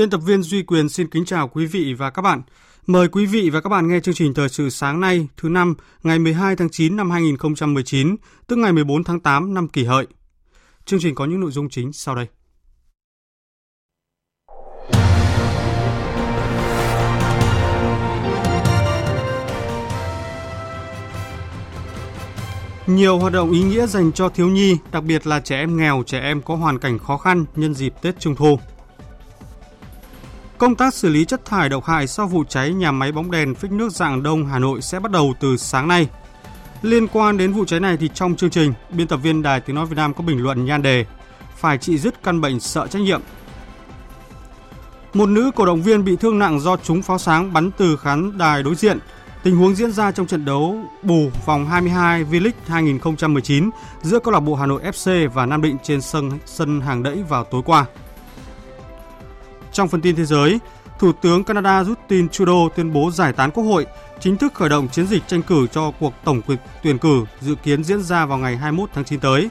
Biên tập viên Duy Quyền xin kính chào quý vị và các bạn. Mời quý vị và các bạn nghe chương trình thời sự sáng nay, thứ năm, ngày 12 tháng 9 năm 2019, tức ngày 14 tháng 8 năm kỷ hợi. Chương trình có những nội dung chính sau đây. Nhiều hoạt động ý nghĩa dành cho thiếu nhi, đặc biệt là trẻ em nghèo, trẻ em có hoàn cảnh khó khăn nhân dịp Tết Trung thu. Công tác xử lý chất thải độc hại sau vụ cháy nhà máy bóng đèn phích nước dạng đông Hà Nội sẽ bắt đầu từ sáng nay. Liên quan đến vụ cháy này thì trong chương trình, biên tập viên Đài Tiếng Nói Việt Nam có bình luận nhan đề Phải trị dứt căn bệnh sợ trách nhiệm. Một nữ cổ động viên bị thương nặng do trúng pháo sáng bắn từ khán đài đối diện. Tình huống diễn ra trong trận đấu bù vòng 22 V-League 2019 giữa câu lạc bộ Hà Nội FC và Nam Định trên sân sân hàng đẫy vào tối qua. Trong phần tin thế giới, Thủ tướng Canada Justin Trudeau tuyên bố giải tán Quốc hội, chính thức khởi động chiến dịch tranh cử cho cuộc tổng tuyển cử dự kiến diễn ra vào ngày 21 tháng 9 tới.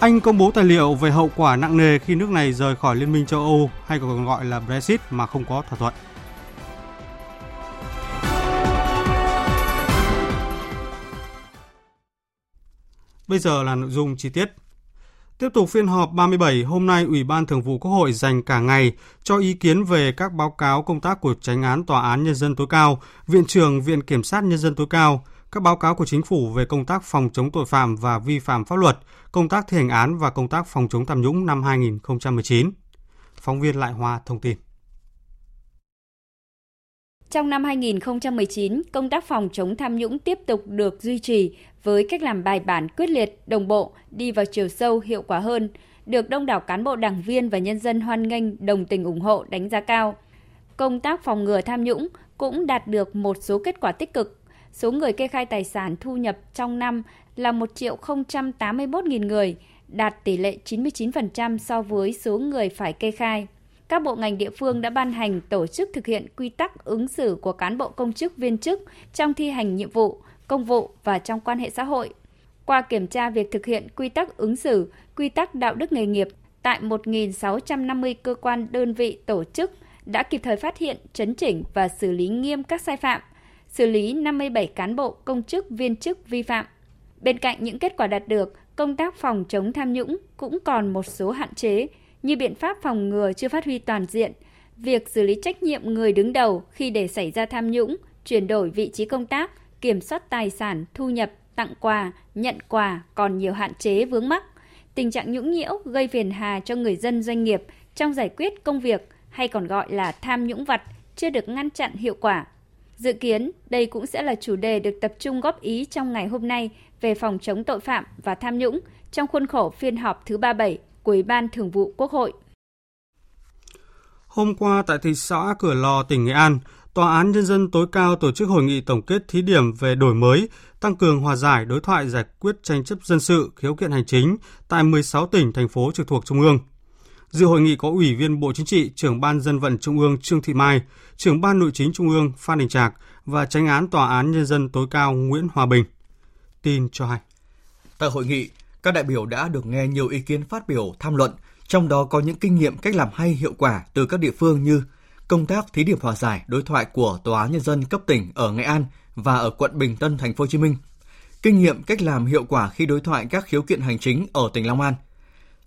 Anh công bố tài liệu về hậu quả nặng nề khi nước này rời khỏi Liên minh châu Âu hay còn gọi là Brexit mà không có thỏa thuận. Bây giờ là nội dung chi tiết. Tiếp tục phiên họp 37, hôm nay Ủy ban Thường vụ Quốc hội dành cả ngày cho ý kiến về các báo cáo công tác của Tránh án Tòa án Nhân dân tối cao, Viện trưởng Viện Kiểm sát Nhân dân tối cao, các báo cáo của chính phủ về công tác phòng chống tội phạm và vi phạm pháp luật, công tác thi hành án và công tác phòng chống tham nhũng năm 2019. Phóng viên Lại Hoa thông tin. Trong năm 2019, công tác phòng chống tham nhũng tiếp tục được duy trì với cách làm bài bản quyết liệt, đồng bộ, đi vào chiều sâu, hiệu quả hơn, được đông đảo cán bộ đảng viên và nhân dân hoan nghênh, đồng tình ủng hộ, đánh giá cao. Công tác phòng ngừa tham nhũng cũng đạt được một số kết quả tích cực. Số người kê khai tài sản thu nhập trong năm là 1 triệu 081 nghìn người, đạt tỷ lệ 99% so với số người phải kê khai các bộ ngành địa phương đã ban hành tổ chức thực hiện quy tắc ứng xử của cán bộ công chức viên chức trong thi hành nhiệm vụ, công vụ và trong quan hệ xã hội. Qua kiểm tra việc thực hiện quy tắc ứng xử, quy tắc đạo đức nghề nghiệp tại 1.650 cơ quan đơn vị tổ chức đã kịp thời phát hiện, chấn chỉnh và xử lý nghiêm các sai phạm, xử lý 57 cán bộ công chức viên chức vi phạm. Bên cạnh những kết quả đạt được, công tác phòng chống tham nhũng cũng còn một số hạn chế, như biện pháp phòng ngừa chưa phát huy toàn diện, việc xử lý trách nhiệm người đứng đầu khi để xảy ra tham nhũng, chuyển đổi vị trí công tác, kiểm soát tài sản, thu nhập, tặng quà, nhận quà còn nhiều hạn chế vướng mắc. Tình trạng nhũng nhiễu gây phiền hà cho người dân doanh nghiệp trong giải quyết công việc hay còn gọi là tham nhũng vặt chưa được ngăn chặn hiệu quả. Dự kiến, đây cũng sẽ là chủ đề được tập trung góp ý trong ngày hôm nay về phòng chống tội phạm và tham nhũng trong khuôn khổ phiên họp thứ 37 của Ủy ban Thường vụ Quốc hội. Hôm qua tại thị xã Cửa Lò, tỉnh Nghệ An, Tòa án Nhân dân tối cao tổ chức hội nghị tổng kết thí điểm về đổi mới, tăng cường hòa giải đối thoại giải quyết tranh chấp dân sự, khiếu kiện hành chính tại 16 tỉnh, thành phố trực thuộc Trung ương. Dự hội nghị có Ủy viên Bộ Chính trị, trưởng Ban Dân vận Trung ương Trương Thị Mai, trưởng Ban Nội chính Trung ương Phan Đình Trạc và tranh án Tòa án Nhân dân tối cao Nguyễn Hòa Bình. Tin cho hay. Tại hội nghị, các đại biểu đã được nghe nhiều ý kiến phát biểu tham luận, trong đó có những kinh nghiệm cách làm hay hiệu quả từ các địa phương như công tác thí điểm hòa giải đối thoại của Tòa án nhân dân cấp tỉnh ở Nghệ An và ở quận Bình Tân, thành phố Hồ Chí Minh. Kinh nghiệm cách làm hiệu quả khi đối thoại các khiếu kiện hành chính ở tỉnh Long An.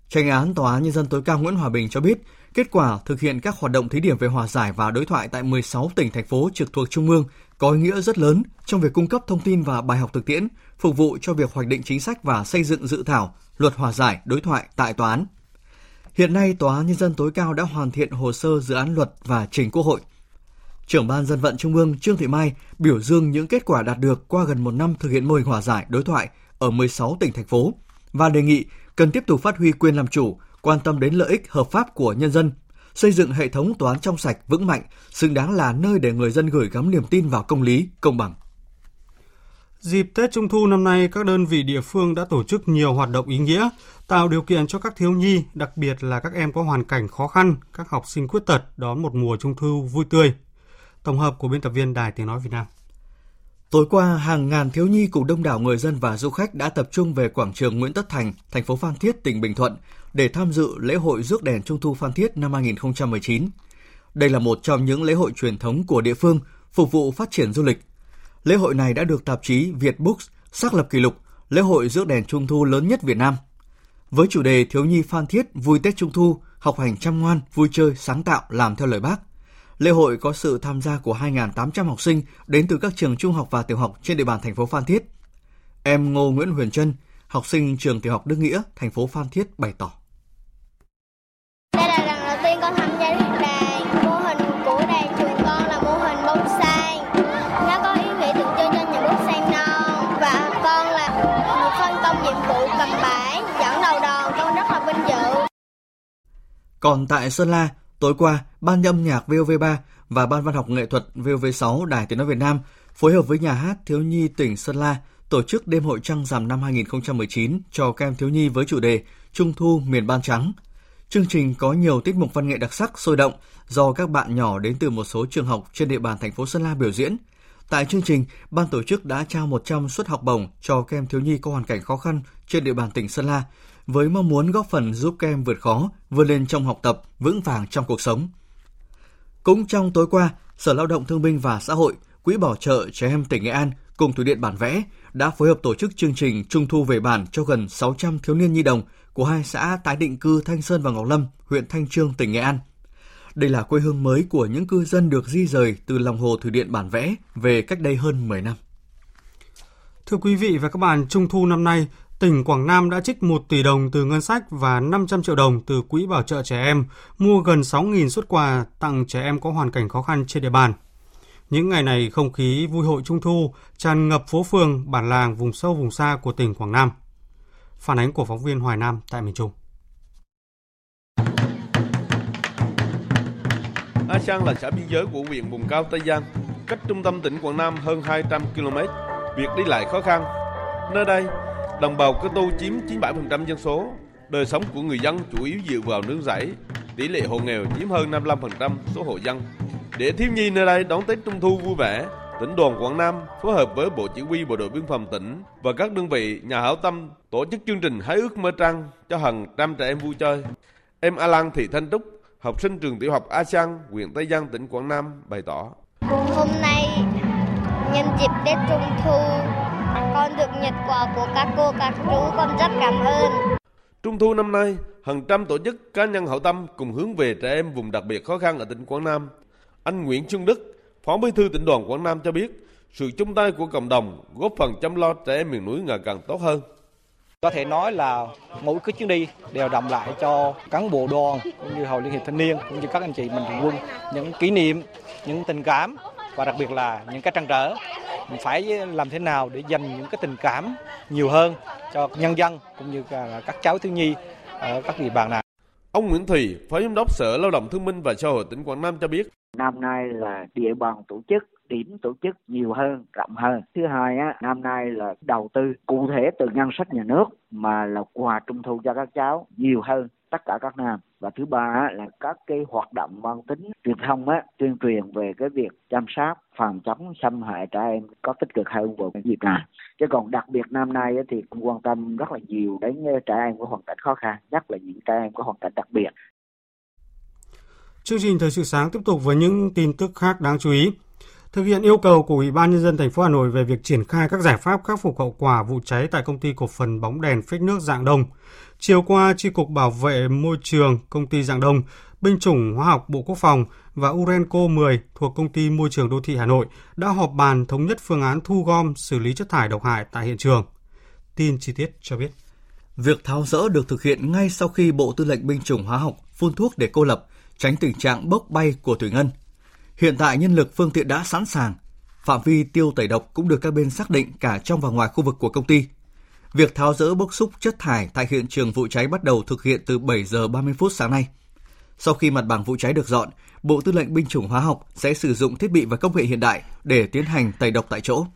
Tranh án Tòa án nhân dân tối cao Nguyễn Hòa Bình cho biết, kết quả thực hiện các hoạt động thí điểm về hòa giải và đối thoại tại 16 tỉnh thành phố trực thuộc trung ương có ý nghĩa rất lớn trong việc cung cấp thông tin và bài học thực tiễn, phục vụ cho việc hoạch định chính sách và xây dựng dự thảo luật hòa giải đối thoại tại tòa án. Hiện nay, Tòa án Nhân dân tối cao đã hoàn thiện hồ sơ dự án luật và trình Quốc hội. Trưởng ban dân vận Trung ương Trương Thị Mai biểu dương những kết quả đạt được qua gần một năm thực hiện mô hình hòa giải đối thoại ở 16 tỉnh thành phố và đề nghị cần tiếp tục phát huy quyền làm chủ, quan tâm đến lợi ích hợp pháp của nhân dân, xây dựng hệ thống tòa án trong sạch, vững mạnh, xứng đáng là nơi để người dân gửi gắm niềm tin vào công lý, công bằng. Dịp Tết Trung thu năm nay, các đơn vị địa phương đã tổ chức nhiều hoạt động ý nghĩa, tạo điều kiện cho các thiếu nhi, đặc biệt là các em có hoàn cảnh khó khăn, các học sinh khuyết tật đón một mùa Trung thu vui tươi. Tổng hợp của biên tập viên Đài Tiếng Nói Việt Nam. Tối qua, hàng ngàn thiếu nhi cùng đông đảo người dân và du khách đã tập trung về quảng trường Nguyễn Tất Thành, thành phố Phan Thiết, tỉnh Bình Thuận để tham dự lễ hội rước đèn Trung thu Phan Thiết năm 2019. Đây là một trong những lễ hội truyền thống của địa phương phục vụ phát triển du lịch. Lễ hội này đã được tạp chí Việt Books xác lập kỷ lục lễ hội rước đèn Trung thu lớn nhất Việt Nam. Với chủ đề Thiếu nhi Phan Thiết vui Tết Trung thu, học hành chăm ngoan, vui chơi, sáng tạo làm theo lời bác. Lễ hội có sự tham gia của 2.800 học sinh đến từ các trường trung học và tiểu học trên địa bàn thành phố Phan Thiết. Em Ngô Nguyễn Huyền Trân, học sinh trường tiểu học Đức Nghĩa, thành phố Phan Thiết bày tỏ. Đây là lần đầu tiên con tham gia rước đàn. Mô hình của đàn trường con là mô hình bông sen. Nó có ý nghĩa tượng trưng cho những bông sen non. Và con là một phân công nhiệm vụ cầm bảng, dẫn đầu đoàn. Con rất là vinh dự. Còn tại Sơn La, tối qua, Ban âm nhạc VOV3 và Ban văn học nghệ thuật VOV6 Đài Tiếng Nói Việt Nam phối hợp với Nhà hát Thiếu nhi tỉnh Sơn La tổ chức đêm hội trăng rằm năm 2019 cho các em thiếu nhi với chủ đề Trung thu miền Ban Trắng. Chương trình có nhiều tiết mục văn nghệ đặc sắc sôi động do các bạn nhỏ đến từ một số trường học trên địa bàn thành phố Sơn La biểu diễn. Tại chương trình, ban tổ chức đã trao 100 suất học bổng cho các em thiếu nhi có hoàn cảnh khó khăn trên địa bàn tỉnh Sơn La với mong muốn góp phần giúp các em vượt khó, vươn lên trong học tập, vững vàng trong cuộc sống. Cũng trong tối qua, Sở Lao động Thương binh và Xã hội, Quỹ Bảo trợ Trẻ Em tỉnh Nghệ An cùng Thủy điện Bản Vẽ đã phối hợp tổ chức chương trình Trung thu về bản cho gần 600 thiếu niên nhi đồng của hai xã tái định cư Thanh Sơn và Ngọc Lâm, huyện Thanh Trương, tỉnh Nghệ An. Đây là quê hương mới của những cư dân được di rời từ lòng hồ thủy điện Bản Vẽ về cách đây hơn 10 năm. Thưa quý vị và các bạn, Trung thu năm nay, tỉnh Quảng Nam đã trích 1 tỷ đồng từ ngân sách và 500 triệu đồng từ Quỹ Bảo trợ Trẻ Em, mua gần 6.000 xuất quà tặng trẻ em có hoàn cảnh khó khăn trên địa bàn. Những ngày này, không khí vui hội Trung thu tràn ngập phố phường, bản làng, vùng sâu vùng xa của tỉnh Quảng Nam. Phản ánh của phóng viên Hoài Nam tại miền Trung. A Sang là xã biên giới của huyện vùng cao Tây Giang, cách trung tâm tỉnh Quảng Nam hơn 200 km. Việc đi lại khó khăn. Nơi đây, đồng bào cơ tu chiếm 97% dân số. Đời sống của người dân chủ yếu dựa vào nương rẫy. Tỷ lệ hộ nghèo chiếm hơn 55% số hộ dân. Để thiếu nhi nơi đây đón Tết Trung thu vui vẻ, tỉnh đoàn Quảng Nam phối hợp với Bộ Chỉ huy Bộ đội Biên phòng tỉnh và các đơn vị nhà hảo tâm tổ chức chương trình hái ước mơ trăng cho hàng trăm trẻ em vui chơi. Em A Lan Thị Thanh Trúc, học sinh trường tiểu học A Sang, huyện Tây Giang, tỉnh Quảng Nam bày tỏ. Hôm nay nhân dịp Tết Trung thu, con được nhận quà của các cô các chú, con rất cảm ơn. Trung thu năm nay, hàng trăm tổ chức cá nhân hảo tâm cùng hướng về trẻ em vùng đặc biệt khó khăn ở tỉnh Quảng Nam. Anh Nguyễn Xuân Đức, Phó Bí thư tỉnh đoàn Quảng Nam cho biết, sự chung tay của cộng đồng góp phần chăm lo trẻ em miền núi ngày càng tốt hơn. Có thể nói là mỗi cái chuyến đi đều đậm lại cho cán bộ đoàn cũng như hội liên hiệp thanh niên cũng như các anh chị mạnh thường quân những kỷ niệm, những tình cảm và đặc biệt là những cái trăn trở. Mình phải làm thế nào để dành những cái tình cảm nhiều hơn cho nhân dân cũng như các cháu thiếu nhi ở các địa bàn này. Ông Nguyễn Thùy, Phó Giám đốc Sở Lao động Thương binh và Xã hội tỉnh Quảng Nam cho biết. Năm nay là địa bàn tổ chức điểm tổ chức nhiều hơn, rộng hơn. Thứ hai á, năm nay là đầu tư cụ thể từ ngân sách nhà nước mà là quà trung thu cho các cháu nhiều hơn tất cả các năm. Và thứ ba á, là các cái hoạt động mang tính truyền thông á tuyên truyền về cái việc chăm sóc phòng chống xâm hại trẻ em có tích cực hơn vào cái dịp này chứ còn đặc biệt năm nay á, thì cũng quan tâm rất là nhiều đến ờ, trẻ em có hoàn cảnh khó khăn nhất là những trẻ em có hoàn cảnh đặc biệt. Chương trình Thời sự sáng tiếp tục với những tin tức khác đáng chú ý. thực hiện yêu cầu của Ủy ban nhân dân thành phố Hà Nội về việc triển khai các giải pháp khắc phục hậu quả vụ cháy tại công ty cổ phần bóng đèn phích nước Dạng Đông. Chiều qua, tri cục Bảo vệ môi trường công ty Dạng Đông, Binh chủng Hóa học Bộ Quốc phòng và Urenco 10 thuộc công ty Môi trường đô thị Hà Nội đã họp bàn thống nhất phương án thu gom xử lý chất thải độc hại tại hiện trường. Tin chi tiết cho biết. Việc tháo rỡ được thực hiện ngay sau khi Bộ Tư lệnh Binh chủng Hóa học phun thuốc để cô lập, tránh tình trạng bốc bay của thủy ngân. Hiện tại nhân lực phương tiện đã sẵn sàng. Phạm vi tiêu tẩy độc cũng được các bên xác định cả trong và ngoài khu vực của công ty. Việc tháo rỡ bốc xúc chất thải tại hiện trường vụ cháy bắt đầu thực hiện từ 7 giờ 30 phút sáng nay. Sau khi mặt bằng vụ cháy được dọn, Bộ Tư lệnh Binh chủng Hóa học sẽ sử dụng thiết bị và công nghệ hiện đại để tiến hành tẩy độc tại chỗ.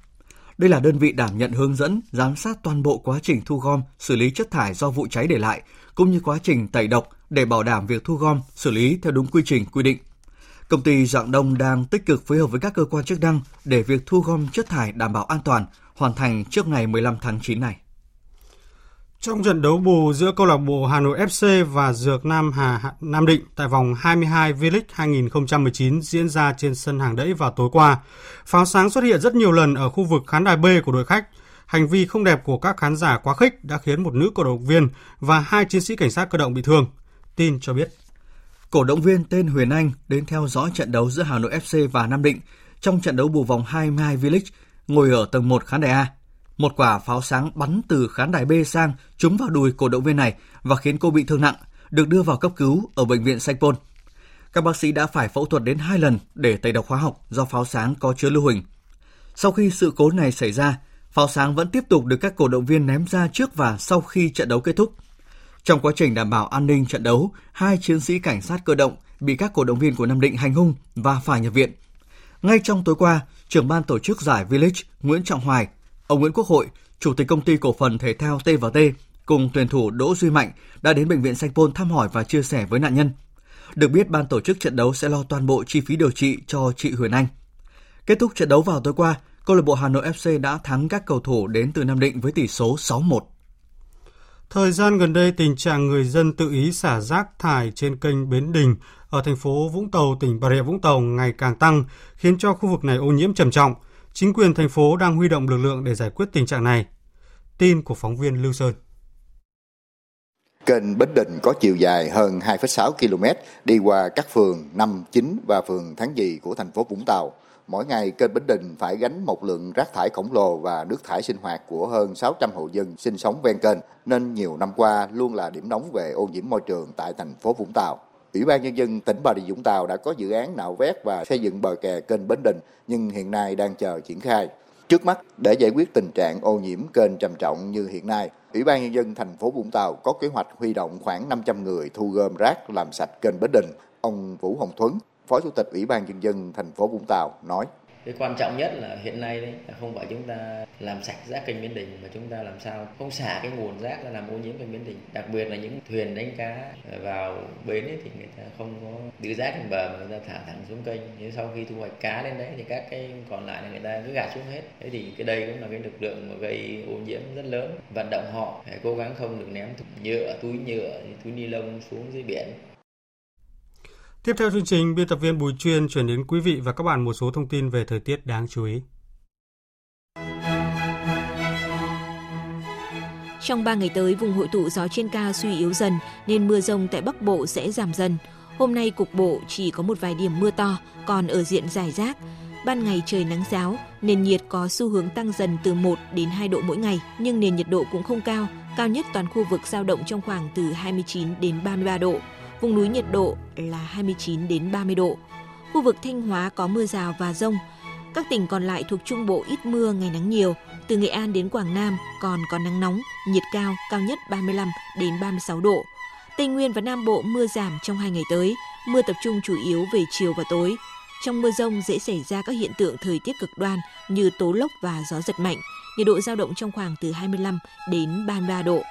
Đây là đơn vị đảm nhận hướng dẫn, giám sát toàn bộ quá trình thu gom, xử lý chất thải do vụ cháy để lại, cũng như quá trình tẩy độc để bảo đảm việc thu gom, xử lý theo đúng quy trình quy định. Công ty Dạng Đông đang tích cực phối hợp với các cơ quan chức năng để việc thu gom chất thải đảm bảo an toàn, hoàn thành trước ngày 15 tháng 9 này. Trong trận đấu bù giữa câu lạc bộ Hà Nội FC và Dược Nam Hà Nam Định tại vòng 22 V-League 2019 diễn ra trên sân hàng đẫy vào tối qua, pháo sáng xuất hiện rất nhiều lần ở khu vực khán đài B của đội khách. Hành vi không đẹp của các khán giả quá khích đã khiến một nữ cổ động viên và hai chiến sĩ cảnh sát cơ động bị thương. Tin cho biết. Cổ động viên tên Huyền Anh đến theo dõi trận đấu giữa Hà Nội FC và Nam Định trong trận đấu bù vòng 22 V-League ngồi ở tầng 1 khán đài A một quả pháo sáng bắn từ khán đài B sang trúng vào đùi cổ động viên này và khiến cô bị thương nặng, được đưa vào cấp cứu ở bệnh viện Sanh Pôn. Các bác sĩ đã phải phẫu thuật đến hai lần để tẩy độc hóa học do pháo sáng có chứa lưu huỳnh. Sau khi sự cố này xảy ra, pháo sáng vẫn tiếp tục được các cổ động viên ném ra trước và sau khi trận đấu kết thúc. Trong quá trình đảm bảo an ninh trận đấu, hai chiến sĩ cảnh sát cơ động bị các cổ động viên của Nam Định hành hung và phải nhập viện. Ngay trong tối qua, trưởng ban tổ chức giải Village Nguyễn Trọng Hoài Ông Nguyễn Quốc Hội, Chủ tịch công ty cổ phần thể thao T&T cùng tuyển thủ Đỗ Duy Mạnh đã đến bệnh viện Sanh Pôn thăm hỏi và chia sẻ với nạn nhân. Được biết ban tổ chức trận đấu sẽ lo toàn bộ chi phí điều trị cho chị Huyền Anh. Kết thúc trận đấu vào tối qua, câu lạc bộ Hà Nội FC đã thắng các cầu thủ đến từ Nam Định với tỷ số 6-1. Thời gian gần đây, tình trạng người dân tự ý xả rác thải trên kênh Bến Đình ở thành phố Vũng Tàu, tỉnh Bà Rịa Vũng Tàu ngày càng tăng, khiến cho khu vực này ô nhiễm trầm trọng – chính quyền thành phố đang huy động lực lượng để giải quyết tình trạng này. Tin của phóng viên Lưu Sơn. Kênh Bến Đình có chiều dài hơn 2,6 km đi qua các phường 5, 9 và phường Tháng Dì của thành phố Vũng Tàu. Mỗi ngày kênh Bến Đình phải gánh một lượng rác thải khổng lồ và nước thải sinh hoạt của hơn 600 hộ dân sinh sống ven kênh, nên nhiều năm qua luôn là điểm nóng về ô nhiễm môi trường tại thành phố Vũng Tàu. Ủy ban Nhân dân tỉnh Bà Rịa Vũng Tàu đã có dự án nạo vét và xây dựng bờ kè kênh Bến Đình nhưng hiện nay đang chờ triển khai. Trước mắt, để giải quyết tình trạng ô nhiễm kênh trầm trọng như hiện nay, Ủy ban Nhân dân thành phố Vũng Tàu có kế hoạch huy động khoảng 500 người thu gom rác làm sạch kênh Bến Đình. Ông Vũ Hồng Thuấn, Phó Chủ tịch Ủy ban Nhân dân thành phố Vũng Tàu nói. Cái quan trọng nhất là hiện nay đấy, là không phải chúng ta làm sạch rác kênh Biến đình, mà chúng ta làm sao không xả cái nguồn rác ra làm ô nhiễm kênh Biến đình. Đặc biệt là những thuyền đánh cá vào bến ấy thì người ta không có đưa rác lên bờ mà người ta thả thẳng xuống kênh. Nếu sau khi thu hoạch cá lên đấy thì các cái còn lại là người ta cứ gạt xuống hết. Thế thì cái đây cũng là cái lực lượng mà gây ô nhiễm rất lớn. Vận động họ phải cố gắng không được ném nhựa, túi nhựa, túi ni lông xuống dưới biển. Tiếp theo chương trình, biên tập viên Bùi Chuyên chuyển đến quý vị và các bạn một số thông tin về thời tiết đáng chú ý. Trong 3 ngày tới, vùng hội tụ gió trên cao suy yếu dần nên mưa rông tại Bắc Bộ sẽ giảm dần. Hôm nay cục bộ chỉ có một vài điểm mưa to, còn ở diện dài rác. Ban ngày trời nắng giáo, nền nhiệt có xu hướng tăng dần từ 1 đến 2 độ mỗi ngày, nhưng nền nhiệt độ cũng không cao, cao nhất toàn khu vực giao động trong khoảng từ 29 đến 33 độ vùng núi nhiệt độ là 29 đến 30 độ. Khu vực Thanh Hóa có mưa rào và rông. Các tỉnh còn lại thuộc Trung Bộ ít mưa, ngày nắng nhiều. Từ Nghệ An đến Quảng Nam còn có nắng nóng, nhiệt cao, cao nhất 35 đến 36 độ. Tây Nguyên và Nam Bộ mưa giảm trong hai ngày tới, mưa tập trung chủ yếu về chiều và tối. Trong mưa rông dễ xảy ra các hiện tượng thời tiết cực đoan như tố lốc và gió giật mạnh, nhiệt độ giao động trong khoảng từ 25 đến 33 độ.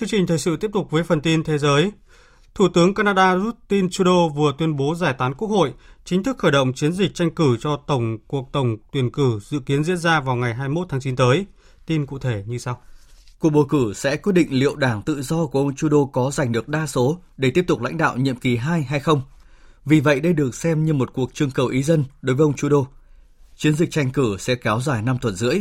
Chương trình thời sự tiếp tục với phần tin thế giới. Thủ tướng Canada Justin Trudeau vừa tuyên bố giải tán quốc hội, chính thức khởi động chiến dịch tranh cử cho tổng cuộc tổng tuyển cử dự kiến diễn ra vào ngày 21 tháng 9 tới. Tin cụ thể như sau. Cuộc bầu cử sẽ quyết định liệu đảng tự do của ông Trudeau có giành được đa số để tiếp tục lãnh đạo nhiệm kỳ 2 hay không. Vì vậy đây được xem như một cuộc trưng cầu ý dân đối với ông Trudeau. Chiến dịch tranh cử sẽ kéo dài 5 tuần rưỡi.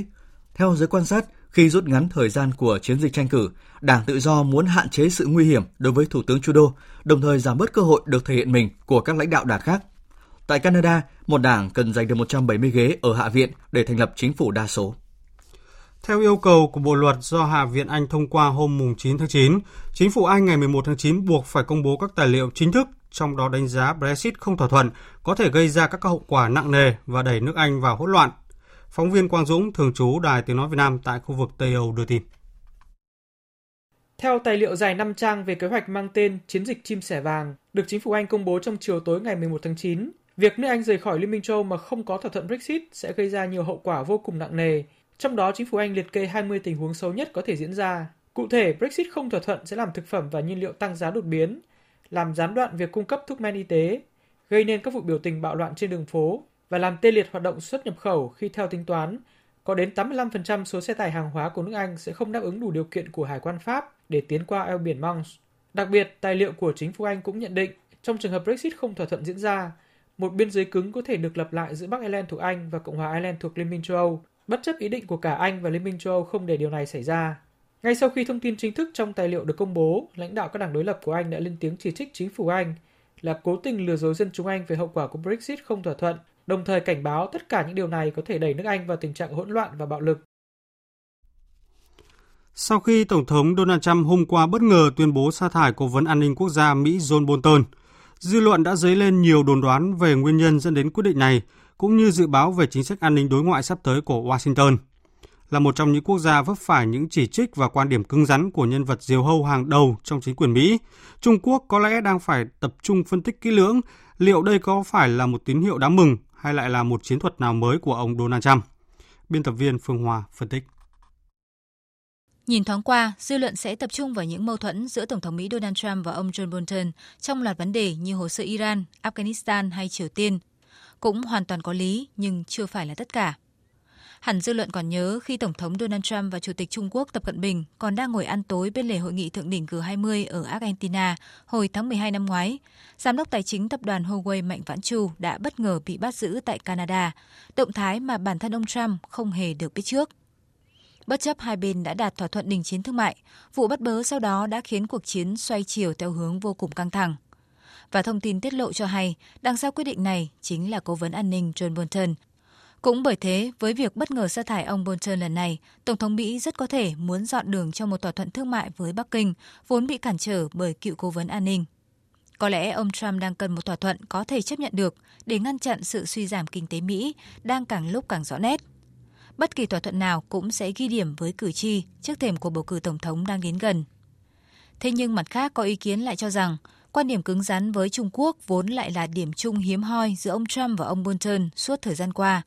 Theo giới quan sát, khi rút ngắn thời gian của chiến dịch tranh cử, Đảng Tự do muốn hạn chế sự nguy hiểm đối với Thủ tướng Trudeau, đồng thời giảm bớt cơ hội được thể hiện mình của các lãnh đạo đảng khác. Tại Canada, một đảng cần giành được 170 ghế ở Hạ viện để thành lập chính phủ đa số. Theo yêu cầu của Bộ Luật do Hạ viện Anh thông qua hôm 9 tháng 9, Chính phủ Anh ngày 11 tháng 9 buộc phải công bố các tài liệu chính thức, trong đó đánh giá Brexit không thỏa thuận có thể gây ra các hậu quả nặng nề và đẩy nước Anh vào hỗn loạn. Phóng viên Quang Dũng, thường trú Đài Tiếng Nói Việt Nam tại khu vực Tây Âu đưa tin. Theo tài liệu dài 5 trang về kế hoạch mang tên Chiến dịch chim sẻ vàng, được chính phủ Anh công bố trong chiều tối ngày 11 tháng 9, việc nước Anh rời khỏi Liên minh châu mà không có thỏa thuận Brexit sẽ gây ra nhiều hậu quả vô cùng nặng nề. Trong đó, chính phủ Anh liệt kê 20 tình huống xấu nhất có thể diễn ra. Cụ thể, Brexit không thỏa thuận sẽ làm thực phẩm và nhiên liệu tăng giá đột biến, làm gián đoạn việc cung cấp thuốc men y tế, gây nên các vụ biểu tình bạo loạn trên đường phố và làm tê liệt hoạt động xuất nhập khẩu khi theo tính toán, có đến 85% số xe tải hàng hóa của nước Anh sẽ không đáp ứng đủ điều kiện của Hải quan Pháp để tiến qua eo biển Manch. Đặc biệt, tài liệu của chính phủ Anh cũng nhận định, trong trường hợp Brexit không thỏa thuận diễn ra, một biên giới cứng có thể được lập lại giữa Bắc Ireland thuộc Anh và Cộng hòa Ireland thuộc Liên minh châu Âu, bất chấp ý định của cả Anh và Liên minh châu Âu không để điều này xảy ra. Ngay sau khi thông tin chính thức trong tài liệu được công bố, lãnh đạo các đảng đối lập của Anh đã lên tiếng chỉ trích chính phủ Anh là cố tình lừa dối dân chúng Anh về hậu quả của Brexit không thỏa thuận, đồng thời cảnh báo tất cả những điều này có thể đẩy nước Anh vào tình trạng hỗn loạn và bạo lực. Sau khi Tổng thống Donald Trump hôm qua bất ngờ tuyên bố sa thải Cố vấn An ninh Quốc gia Mỹ John Bolton, dư luận đã dấy lên nhiều đồn đoán về nguyên nhân dẫn đến quyết định này, cũng như dự báo về chính sách an ninh đối ngoại sắp tới của Washington. Là một trong những quốc gia vấp phải những chỉ trích và quan điểm cứng rắn của nhân vật diều hâu hàng đầu trong chính quyền Mỹ, Trung Quốc có lẽ đang phải tập trung phân tích kỹ lưỡng liệu đây có phải là một tín hiệu đáng mừng hay lại là một chiến thuật nào mới của ông Donald Trump. Biên tập viên Phương Hoa phân tích. Nhìn thoáng qua, dư luận sẽ tập trung vào những mâu thuẫn giữa Tổng thống Mỹ Donald Trump và ông John Bolton trong loạt vấn đề như hồ sơ Iran, Afghanistan hay Triều Tiên. Cũng hoàn toàn có lý, nhưng chưa phải là tất cả. Hẳn dư luận còn nhớ khi Tổng thống Donald Trump và Chủ tịch Trung Quốc Tập Cận Bình còn đang ngồi ăn tối bên lề hội nghị thượng đỉnh G20 ở Argentina hồi tháng 12 năm ngoái, Giám đốc tài chính tập đoàn Huawei Mạnh Vãn Chu đã bất ngờ bị bắt giữ tại Canada, động thái mà bản thân ông Trump không hề được biết trước. Bất chấp hai bên đã đạt thỏa thuận đình chiến thương mại, vụ bắt bớ sau đó đã khiến cuộc chiến xoay chiều theo hướng vô cùng căng thẳng. Và thông tin tiết lộ cho hay, đằng sau quyết định này chính là cố vấn an ninh John Bolton. Cũng bởi thế, với việc bất ngờ sa thải ông Bolton lần này, Tổng thống Mỹ rất có thể muốn dọn đường cho một thỏa thuận thương mại với Bắc Kinh, vốn bị cản trở bởi cựu cố vấn an ninh. Có lẽ ông Trump đang cần một thỏa thuận có thể chấp nhận được để ngăn chặn sự suy giảm kinh tế Mỹ đang càng lúc càng rõ nét. Bất kỳ thỏa thuận nào cũng sẽ ghi điểm với cử tri trước thềm của bầu cử tổng thống đang đến gần. Thế nhưng mặt khác có ý kiến lại cho rằng quan điểm cứng rắn với Trung Quốc vốn lại là điểm chung hiếm hoi giữa ông Trump và ông Bolton suốt thời gian qua.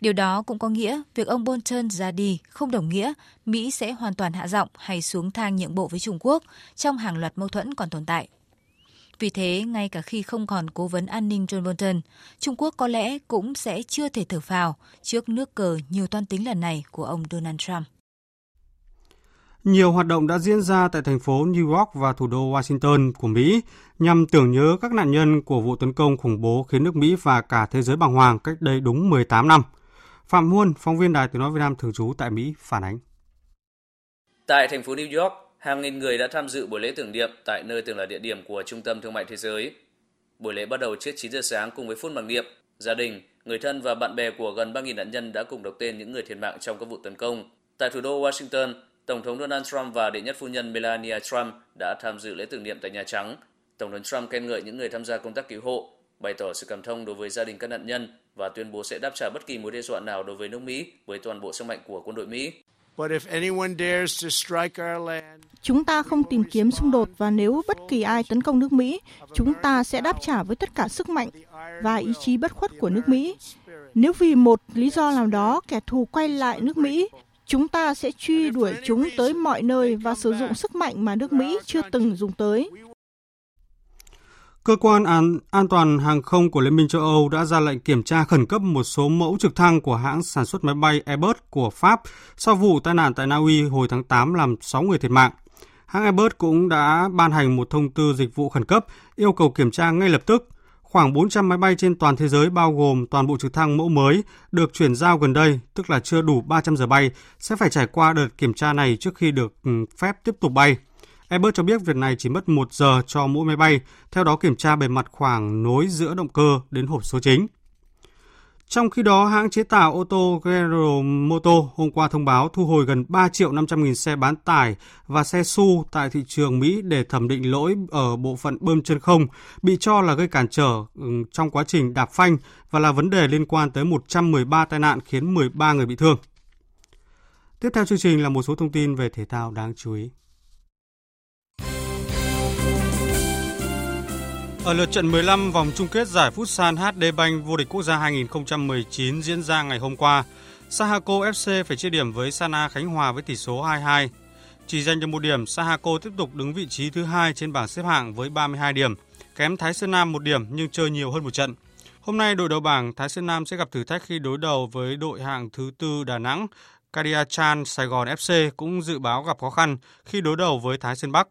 Điều đó cũng có nghĩa việc ông Bolton ra đi không đồng nghĩa Mỹ sẽ hoàn toàn hạ giọng hay xuống thang nhượng bộ với Trung Quốc trong hàng loạt mâu thuẫn còn tồn tại. Vì thế, ngay cả khi không còn cố vấn an ninh John Bolton, Trung Quốc có lẽ cũng sẽ chưa thể thở phào trước nước cờ nhiều toan tính lần này của ông Donald Trump. Nhiều hoạt động đã diễn ra tại thành phố New York và thủ đô Washington của Mỹ nhằm tưởng nhớ các nạn nhân của vụ tấn công khủng bố khiến nước Mỹ và cả thế giới bàng hoàng cách đây đúng 18 năm. Phạm Huân, phóng viên Đài Tiếng Nói Việt Nam thường trú tại Mỹ, phản ánh. Tại thành phố New York, hàng nghìn người đã tham dự buổi lễ tưởng niệm tại nơi từng là địa điểm của Trung tâm Thương mại Thế giới. Buổi lễ bắt đầu trước 9 giờ sáng cùng với phút mặc niệm. Gia đình, người thân và bạn bè của gần 3.000 nạn nhân đã cùng đọc tên những người thiệt mạng trong các vụ tấn công. Tại thủ đô Washington, Tổng thống Donald Trump và đệ nhất phu nhân Melania Trump đã tham dự lễ tưởng niệm tại Nhà Trắng. Tổng thống Trump khen ngợi những người tham gia công tác cứu hộ, bày tỏ sự cảm thông đối với gia đình các nạn nhân và tuyên bố sẽ đáp trả bất kỳ mối đe dọa nào đối với nước Mỹ với toàn bộ sức mạnh của quân đội Mỹ. Chúng ta không tìm kiếm xung đột và nếu bất kỳ ai tấn công nước Mỹ, chúng ta sẽ đáp trả với tất cả sức mạnh và ý chí bất khuất của nước Mỹ. Nếu vì một lý do nào đó kẻ thù quay lại nước Mỹ, chúng ta sẽ truy đuổi chúng tới mọi nơi và sử dụng sức mạnh mà nước Mỹ chưa từng dùng tới. Cơ quan an, an toàn hàng không của Liên minh châu Âu đã ra lệnh kiểm tra khẩn cấp một số mẫu trực thăng của hãng sản xuất máy bay Airbus của Pháp sau vụ tai nạn tại Na Uy hồi tháng 8 làm 6 người thiệt mạng. Hãng Airbus cũng đã ban hành một thông tư dịch vụ khẩn cấp yêu cầu kiểm tra ngay lập tức. Khoảng 400 máy bay trên toàn thế giới bao gồm toàn bộ trực thăng mẫu mới được chuyển giao gần đây, tức là chưa đủ 300 giờ bay, sẽ phải trải qua đợt kiểm tra này trước khi được ừ, phép tiếp tục bay. Airbus cho biết việc này chỉ mất 1 giờ cho mỗi máy bay, theo đó kiểm tra bề mặt khoảng nối giữa động cơ đến hộp số chính. Trong khi đó, hãng chế tạo ô tô General Motors hôm qua thông báo thu hồi gần 3 triệu 500 nghìn xe bán tải và xe su tại thị trường Mỹ để thẩm định lỗi ở bộ phận bơm chân không, bị cho là gây cản trở ừ, trong quá trình đạp phanh và là vấn đề liên quan tới 113 tai nạn khiến 13 người bị thương. Tiếp theo chương trình là một số thông tin về thể thao đáng chú ý. Ở lượt trận 15 vòng chung kết giải Futsal HD Bank vô địch quốc gia 2019 diễn ra ngày hôm qua, Sahako FC phải chia điểm với Sana Khánh Hòa với tỷ số 2-2. Chỉ giành được một điểm, Sahako tiếp tục đứng vị trí thứ hai trên bảng xếp hạng với 32 điểm, kém Thái Sơn Nam một điểm nhưng chơi nhiều hơn một trận. Hôm nay đội đầu bảng Thái Sơn Nam sẽ gặp thử thách khi đối đầu với đội hạng thứ tư Đà Nẵng. Cadia Chan Sài Gòn FC cũng dự báo gặp khó khăn khi đối đầu với Thái Sơn Bắc.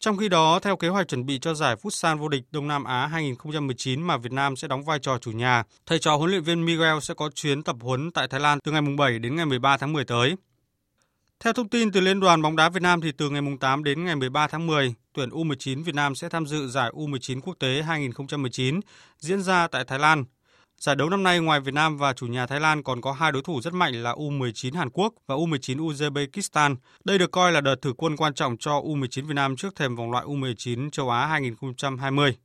Trong khi đó, theo kế hoạch chuẩn bị cho giải Futsal vô địch Đông Nam Á 2019 mà Việt Nam sẽ đóng vai trò chủ nhà, thầy trò huấn luyện viên Miguel sẽ có chuyến tập huấn tại Thái Lan từ ngày 7 đến ngày 13 tháng 10 tới. Theo thông tin từ Liên đoàn bóng đá Việt Nam thì từ ngày 8 đến ngày 13 tháng 10, tuyển U19 Việt Nam sẽ tham dự giải U19 quốc tế 2019 diễn ra tại Thái Lan Giải đấu năm nay ngoài Việt Nam và chủ nhà Thái Lan còn có hai đối thủ rất mạnh là U19 Hàn Quốc và U19 Uzbekistan. Đây được coi là đợt thử quân quan trọng cho U19 Việt Nam trước thềm vòng loại U19 châu Á 2020.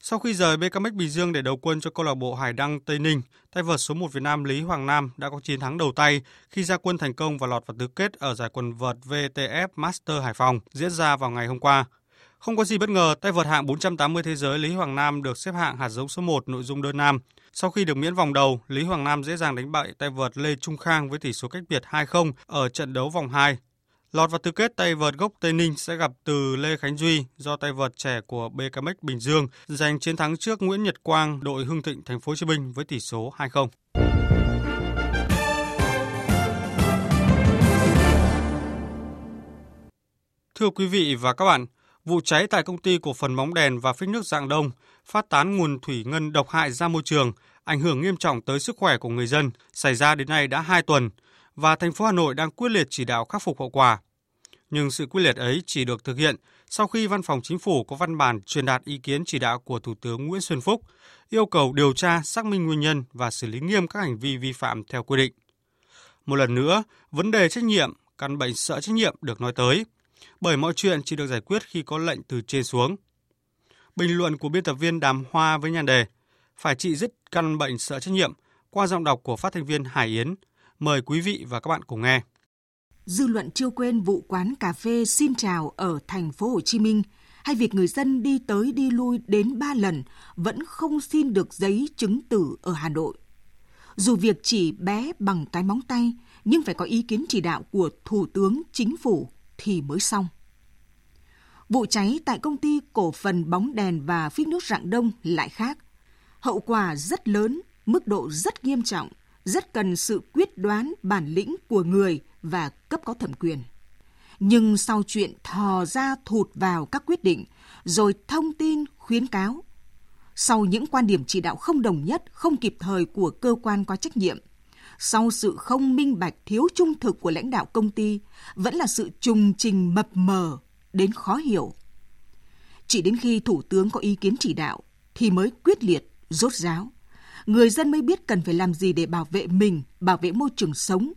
Sau khi rời BKMX Bình Dương để đầu quân cho câu lạc bộ Hải Đăng Tây Ninh, tay vợt số 1 Việt Nam Lý Hoàng Nam đã có chiến thắng đầu tay khi ra quân thành công và lọt vào tứ kết ở giải quần vợt VTF Master Hải Phòng diễn ra vào ngày hôm qua. Không có gì bất ngờ, tay vợt hạng 480 thế giới Lý Hoàng Nam được xếp hạng hạt giống số 1 nội dung đơn nam. Sau khi được miễn vòng đầu, Lý Hoàng Nam dễ dàng đánh bại tay vợt Lê Trung Khang với tỷ số cách biệt 2-0 ở trận đấu vòng 2. Lọt vào tứ kết tay vợt gốc Tây Ninh sẽ gặp từ Lê Khánh Duy do tay vợt trẻ của BKMX Bình Dương giành chiến thắng trước Nguyễn Nhật Quang đội Hưng Thịnh Thành phố Hồ Chí Minh với tỷ số 2-0. Thưa quý vị và các bạn, vụ cháy tại công ty cổ phần bóng đèn và phích nước Dạng Đông phát tán nguồn thủy ngân độc hại ra môi trường, ảnh hưởng nghiêm trọng tới sức khỏe của người dân, xảy ra đến nay đã 2 tuần và thành phố Hà Nội đang quyết liệt chỉ đạo khắc phục hậu quả. Nhưng sự quyết liệt ấy chỉ được thực hiện sau khi Văn phòng Chính phủ có văn bản truyền đạt ý kiến chỉ đạo của Thủ tướng Nguyễn Xuân Phúc, yêu cầu điều tra, xác minh nguyên nhân và xử lý nghiêm các hành vi vi phạm theo quy định. Một lần nữa, vấn đề trách nhiệm, căn bệnh sợ trách nhiệm được nói tới, bởi mọi chuyện chỉ được giải quyết khi có lệnh từ trên xuống. Bình luận của biên tập viên Đàm Hoa với nhan đề Phải trị dứt căn bệnh sợ trách nhiệm qua giọng đọc của phát thanh viên Hải Yến. Mời quý vị và các bạn cùng nghe. Dư luận chưa quên vụ quán cà phê Xin Chào ở thành phố Hồ Chí Minh hay việc người dân đi tới đi lui đến 3 lần vẫn không xin được giấy chứng tử ở Hà Nội. Dù việc chỉ bé bằng cái móng tay, nhưng phải có ý kiến chỉ đạo của Thủ tướng Chính phủ thì mới xong. Vụ cháy tại công ty cổ phần bóng đèn và phích nước Rạng Đông lại khác. Hậu quả rất lớn, mức độ rất nghiêm trọng, rất cần sự quyết đoán bản lĩnh của người và cấp có thẩm quyền. Nhưng sau chuyện thò ra thụt vào các quyết định, rồi thông tin khuyến cáo, sau những quan điểm chỉ đạo không đồng nhất, không kịp thời của cơ quan có trách nhiệm, sau sự không minh bạch thiếu trung thực của lãnh đạo công ty, vẫn là sự trùng trình mập mờ đến khó hiểu. Chỉ đến khi Thủ tướng có ý kiến chỉ đạo thì mới quyết liệt, rốt ráo. Người dân mới biết cần phải làm gì để bảo vệ mình, bảo vệ môi trường sống,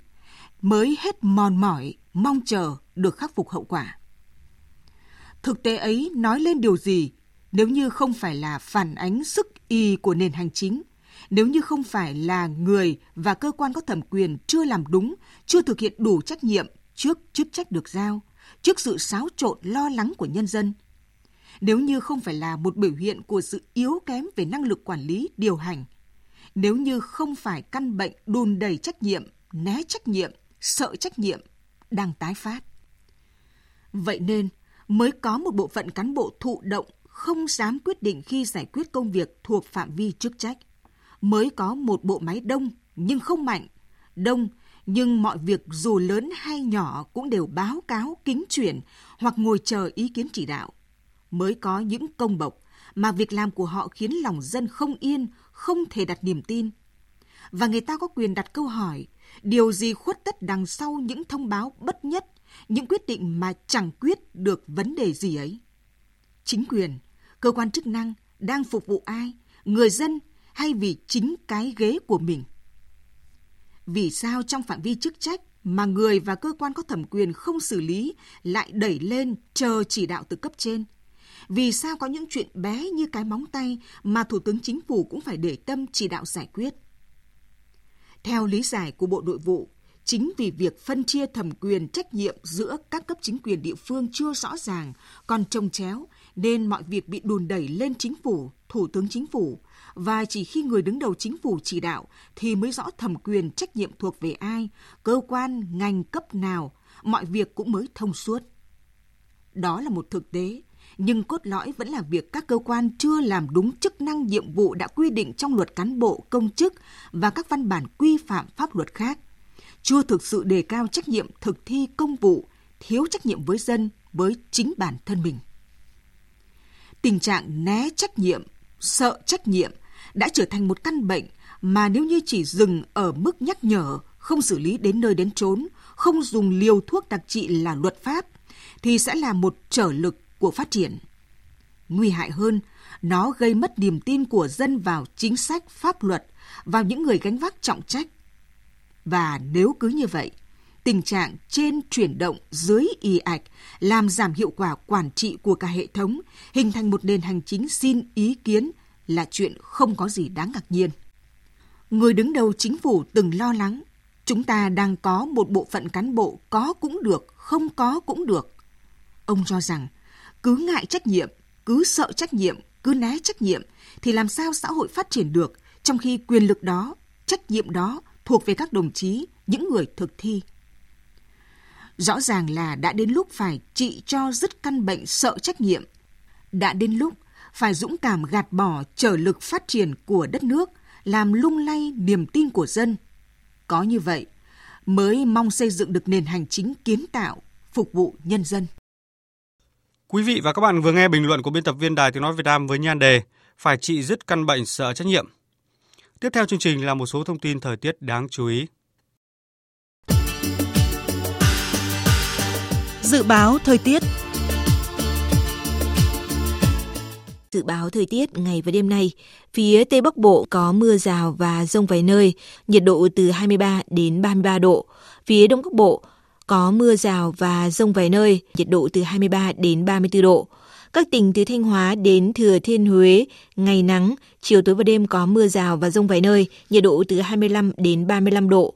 mới hết mòn mỏi, mong chờ được khắc phục hậu quả. Thực tế ấy nói lên điều gì nếu như không phải là phản ánh sức y của nền hành chính, nếu như không phải là người và cơ quan có thẩm quyền chưa làm đúng, chưa thực hiện đủ trách nhiệm trước chức trách được giao, trước sự xáo trộn lo lắng của nhân dân. Nếu như không phải là một biểu hiện của sự yếu kém về năng lực quản lý, điều hành, nếu như không phải căn bệnh đùn đầy trách nhiệm, né trách nhiệm, sợ trách nhiệm đang tái phát. Vậy nên mới có một bộ phận cán bộ thụ động không dám quyết định khi giải quyết công việc thuộc phạm vi chức trách. Mới có một bộ máy đông nhưng không mạnh, đông nhưng mọi việc dù lớn hay nhỏ cũng đều báo cáo kính chuyển hoặc ngồi chờ ý kiến chỉ đạo. Mới có những công bộc mà việc làm của họ khiến lòng dân không yên, không thể đặt niềm tin. Và người ta có quyền đặt câu hỏi, điều gì khuất tất đằng sau những thông báo bất nhất, những quyết định mà chẳng quyết được vấn đề gì ấy? Chính quyền, cơ quan chức năng đang phục vụ ai, người dân hay vì chính cái ghế của mình? Vì sao trong phạm vi chức trách mà người và cơ quan có thẩm quyền không xử lý lại đẩy lên chờ chỉ đạo từ cấp trên? Vì sao có những chuyện bé như cái móng tay mà Thủ tướng Chính phủ cũng phải để tâm chỉ đạo giải quyết? Theo lý giải của Bộ Nội vụ, chính vì việc phân chia thẩm quyền trách nhiệm giữa các cấp chính quyền địa phương chưa rõ ràng, còn trông chéo, nên mọi việc bị đùn đẩy lên chính phủ, thủ tướng chính phủ, và chỉ khi người đứng đầu chính phủ chỉ đạo thì mới rõ thẩm quyền trách nhiệm thuộc về ai, cơ quan, ngành cấp nào, mọi việc cũng mới thông suốt. Đó là một thực tế, nhưng cốt lõi vẫn là việc các cơ quan chưa làm đúng chức năng nhiệm vụ đã quy định trong luật cán bộ công chức và các văn bản quy phạm pháp luật khác, chưa thực sự đề cao trách nhiệm thực thi công vụ, thiếu trách nhiệm với dân, với chính bản thân mình. Tình trạng né trách nhiệm, sợ trách nhiệm đã trở thành một căn bệnh mà nếu như chỉ dừng ở mức nhắc nhở, không xử lý đến nơi đến chốn, không dùng liều thuốc đặc trị là luật pháp, thì sẽ là một trở lực của phát triển. Nguy hại hơn, nó gây mất niềm tin của dân vào chính sách, pháp luật, vào những người gánh vác trọng trách. Và nếu cứ như vậy, tình trạng trên chuyển động dưới y ạch làm giảm hiệu quả quản trị của cả hệ thống, hình thành một nền hành chính xin ý kiến là chuyện không có gì đáng ngạc nhiên. Người đứng đầu chính phủ từng lo lắng, chúng ta đang có một bộ phận cán bộ có cũng được, không có cũng được. Ông cho rằng, cứ ngại trách nhiệm, cứ sợ trách nhiệm, cứ né trách nhiệm, thì làm sao xã hội phát triển được, trong khi quyền lực đó, trách nhiệm đó thuộc về các đồng chí, những người thực thi. Rõ ràng là đã đến lúc phải trị cho dứt căn bệnh sợ trách nhiệm. Đã đến lúc phải dũng cảm gạt bỏ trở lực phát triển của đất nước, làm lung lay niềm tin của dân. Có như vậy, mới mong xây dựng được nền hành chính kiến tạo, phục vụ nhân dân. Quý vị và các bạn vừa nghe bình luận của biên tập viên Đài Tiếng Nói Việt Nam với nhan đề Phải trị dứt căn bệnh sợ trách nhiệm. Tiếp theo chương trình là một số thông tin thời tiết đáng chú ý. Dự báo thời tiết Dự báo thời tiết ngày và đêm nay, phía Tây Bắc Bộ có mưa rào và rông vài nơi, nhiệt độ từ 23 đến 33 độ. Phía Đông Bắc Bộ có mưa rào và rông vài nơi, nhiệt độ từ 23 đến 34 độ. Các tỉnh từ Thanh Hóa đến Thừa Thiên Huế, ngày nắng, chiều tối và đêm có mưa rào và rông vài nơi, nhiệt độ từ 25 đến 35 độ.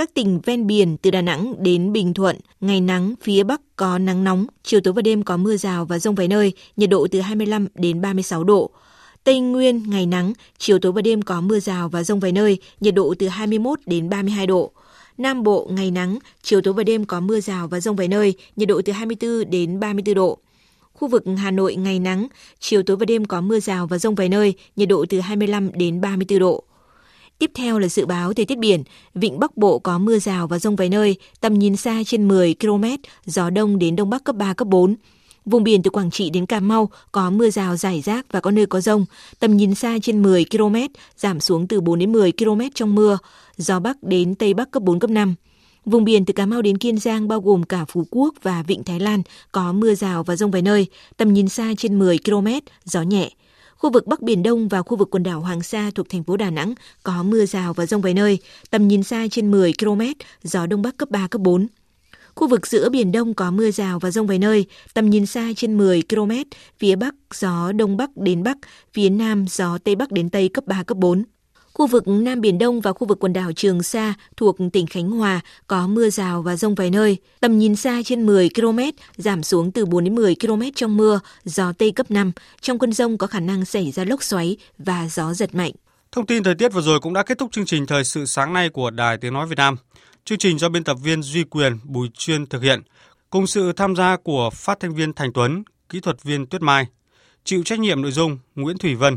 Các tỉnh ven biển từ Đà Nẵng đến Bình Thuận, ngày nắng, phía Bắc có nắng nóng, chiều tối và đêm có mưa rào và rông vài nơi, nhiệt độ từ 25 đến 36 độ. Tây Nguyên, ngày nắng, chiều tối và đêm có mưa rào và rông vài nơi, nhiệt độ từ 21 đến 32 độ. Nam Bộ, ngày nắng, chiều tối và đêm có mưa rào và rông vài nơi, nhiệt độ từ 24 đến 34 độ. Khu vực Hà Nội ngày nắng, chiều tối và đêm có mưa rào và rông vài nơi, nhiệt độ từ 25 đến 34 độ. Tiếp theo là dự báo thời tiết biển, vịnh Bắc Bộ có mưa rào và rông vài nơi, tầm nhìn xa trên 10 km, gió đông đến đông bắc cấp 3, cấp 4. Vùng biển từ Quảng Trị đến Cà Mau có mưa rào rải rác và có nơi có rông, tầm nhìn xa trên 10 km, giảm xuống từ 4 đến 10 km trong mưa, gió Bắc đến Tây Bắc cấp 4, cấp 5. Vùng biển từ Cà Mau đến Kiên Giang bao gồm cả Phú Quốc và Vịnh Thái Lan có mưa rào và rông vài nơi, tầm nhìn xa trên 10 km, gió nhẹ. Khu vực Bắc Biển Đông và khu vực quần đảo Hoàng Sa thuộc thành phố Đà Nẵng có mưa rào và rông vài nơi, tầm nhìn xa trên 10 km, gió Đông Bắc cấp 3, cấp 4. Khu vực giữa Biển Đông có mưa rào và rông vài nơi, tầm nhìn xa trên 10 km, phía Bắc gió Đông Bắc đến Bắc, phía Nam gió Tây Bắc đến Tây cấp 3, cấp 4. Khu vực Nam Biển Đông và khu vực quần đảo Trường Sa thuộc tỉnh Khánh Hòa có mưa rào và rông vài nơi. Tầm nhìn xa trên 10 km, giảm xuống từ 4 đến 10 km trong mưa, gió Tây cấp 5. Trong cơn rông có khả năng xảy ra lốc xoáy và gió giật mạnh. Thông tin thời tiết vừa rồi cũng đã kết thúc chương trình Thời sự sáng nay của Đài Tiếng Nói Việt Nam. Chương trình do biên tập viên Duy Quyền, Bùi Chuyên thực hiện, cùng sự tham gia của phát thanh viên Thành Tuấn, kỹ thuật viên Tuyết Mai. Chịu trách nhiệm nội dung Nguyễn Thủy Vân.